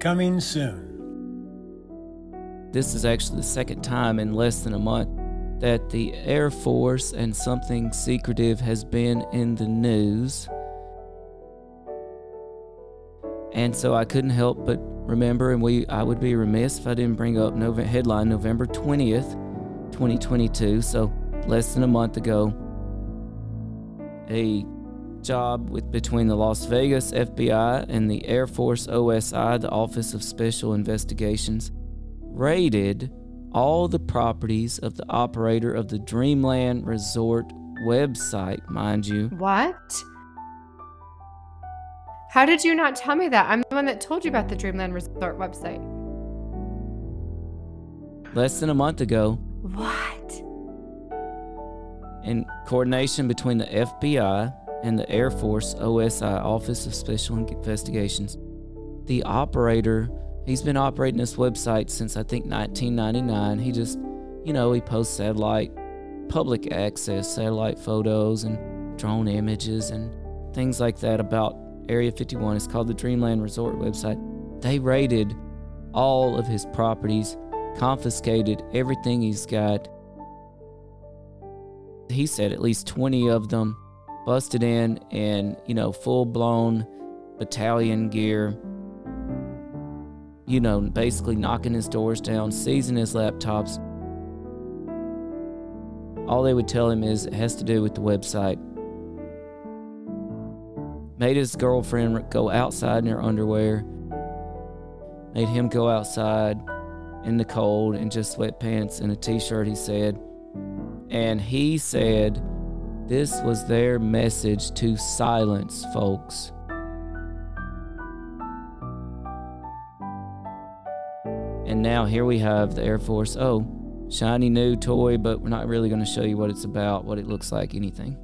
Coming soon. This is actually the second time in less than a month that the Air Force and something secretive has been in the news. And so I couldn't help but remember, and we I would be remiss if I didn't bring up November, headline November 20th, 2022. So less than a month ago, a job with between the Las Vegas FBI and the Air Force OSI, the Office of Special Investigations, raided all the properties of the operator of the Dreamland Resort website, mind you. What? How did you not tell me that? I'm the one that told you about the Dreamland Resort website. Less than a month ago, What? in coordination between the FBI and the Air Force OSI Office of Special Investigations, the operator, he's been operating this website since I think 1999. He just, you know, he posts satellite, public access satellite photos and drone images and things like that about Area 51. It's called the Dreamland Resort website. They raided all of his properties, confiscated everything he's got. He said at least 20 of them busted in in, you know, full blown battalion gear. You know, basically knocking his doors down, seizing his laptops. All they would tell him is it has to do with the website. Made his girlfriend go outside in her underwear. Made him go outside in the cold in just sweatpants and a t shirt, he said. And he said this was their message to silence folks. And now here we have the Air Force. Oh, shiny new toy, but we're not really going to show you what it's about, what it looks like, anything.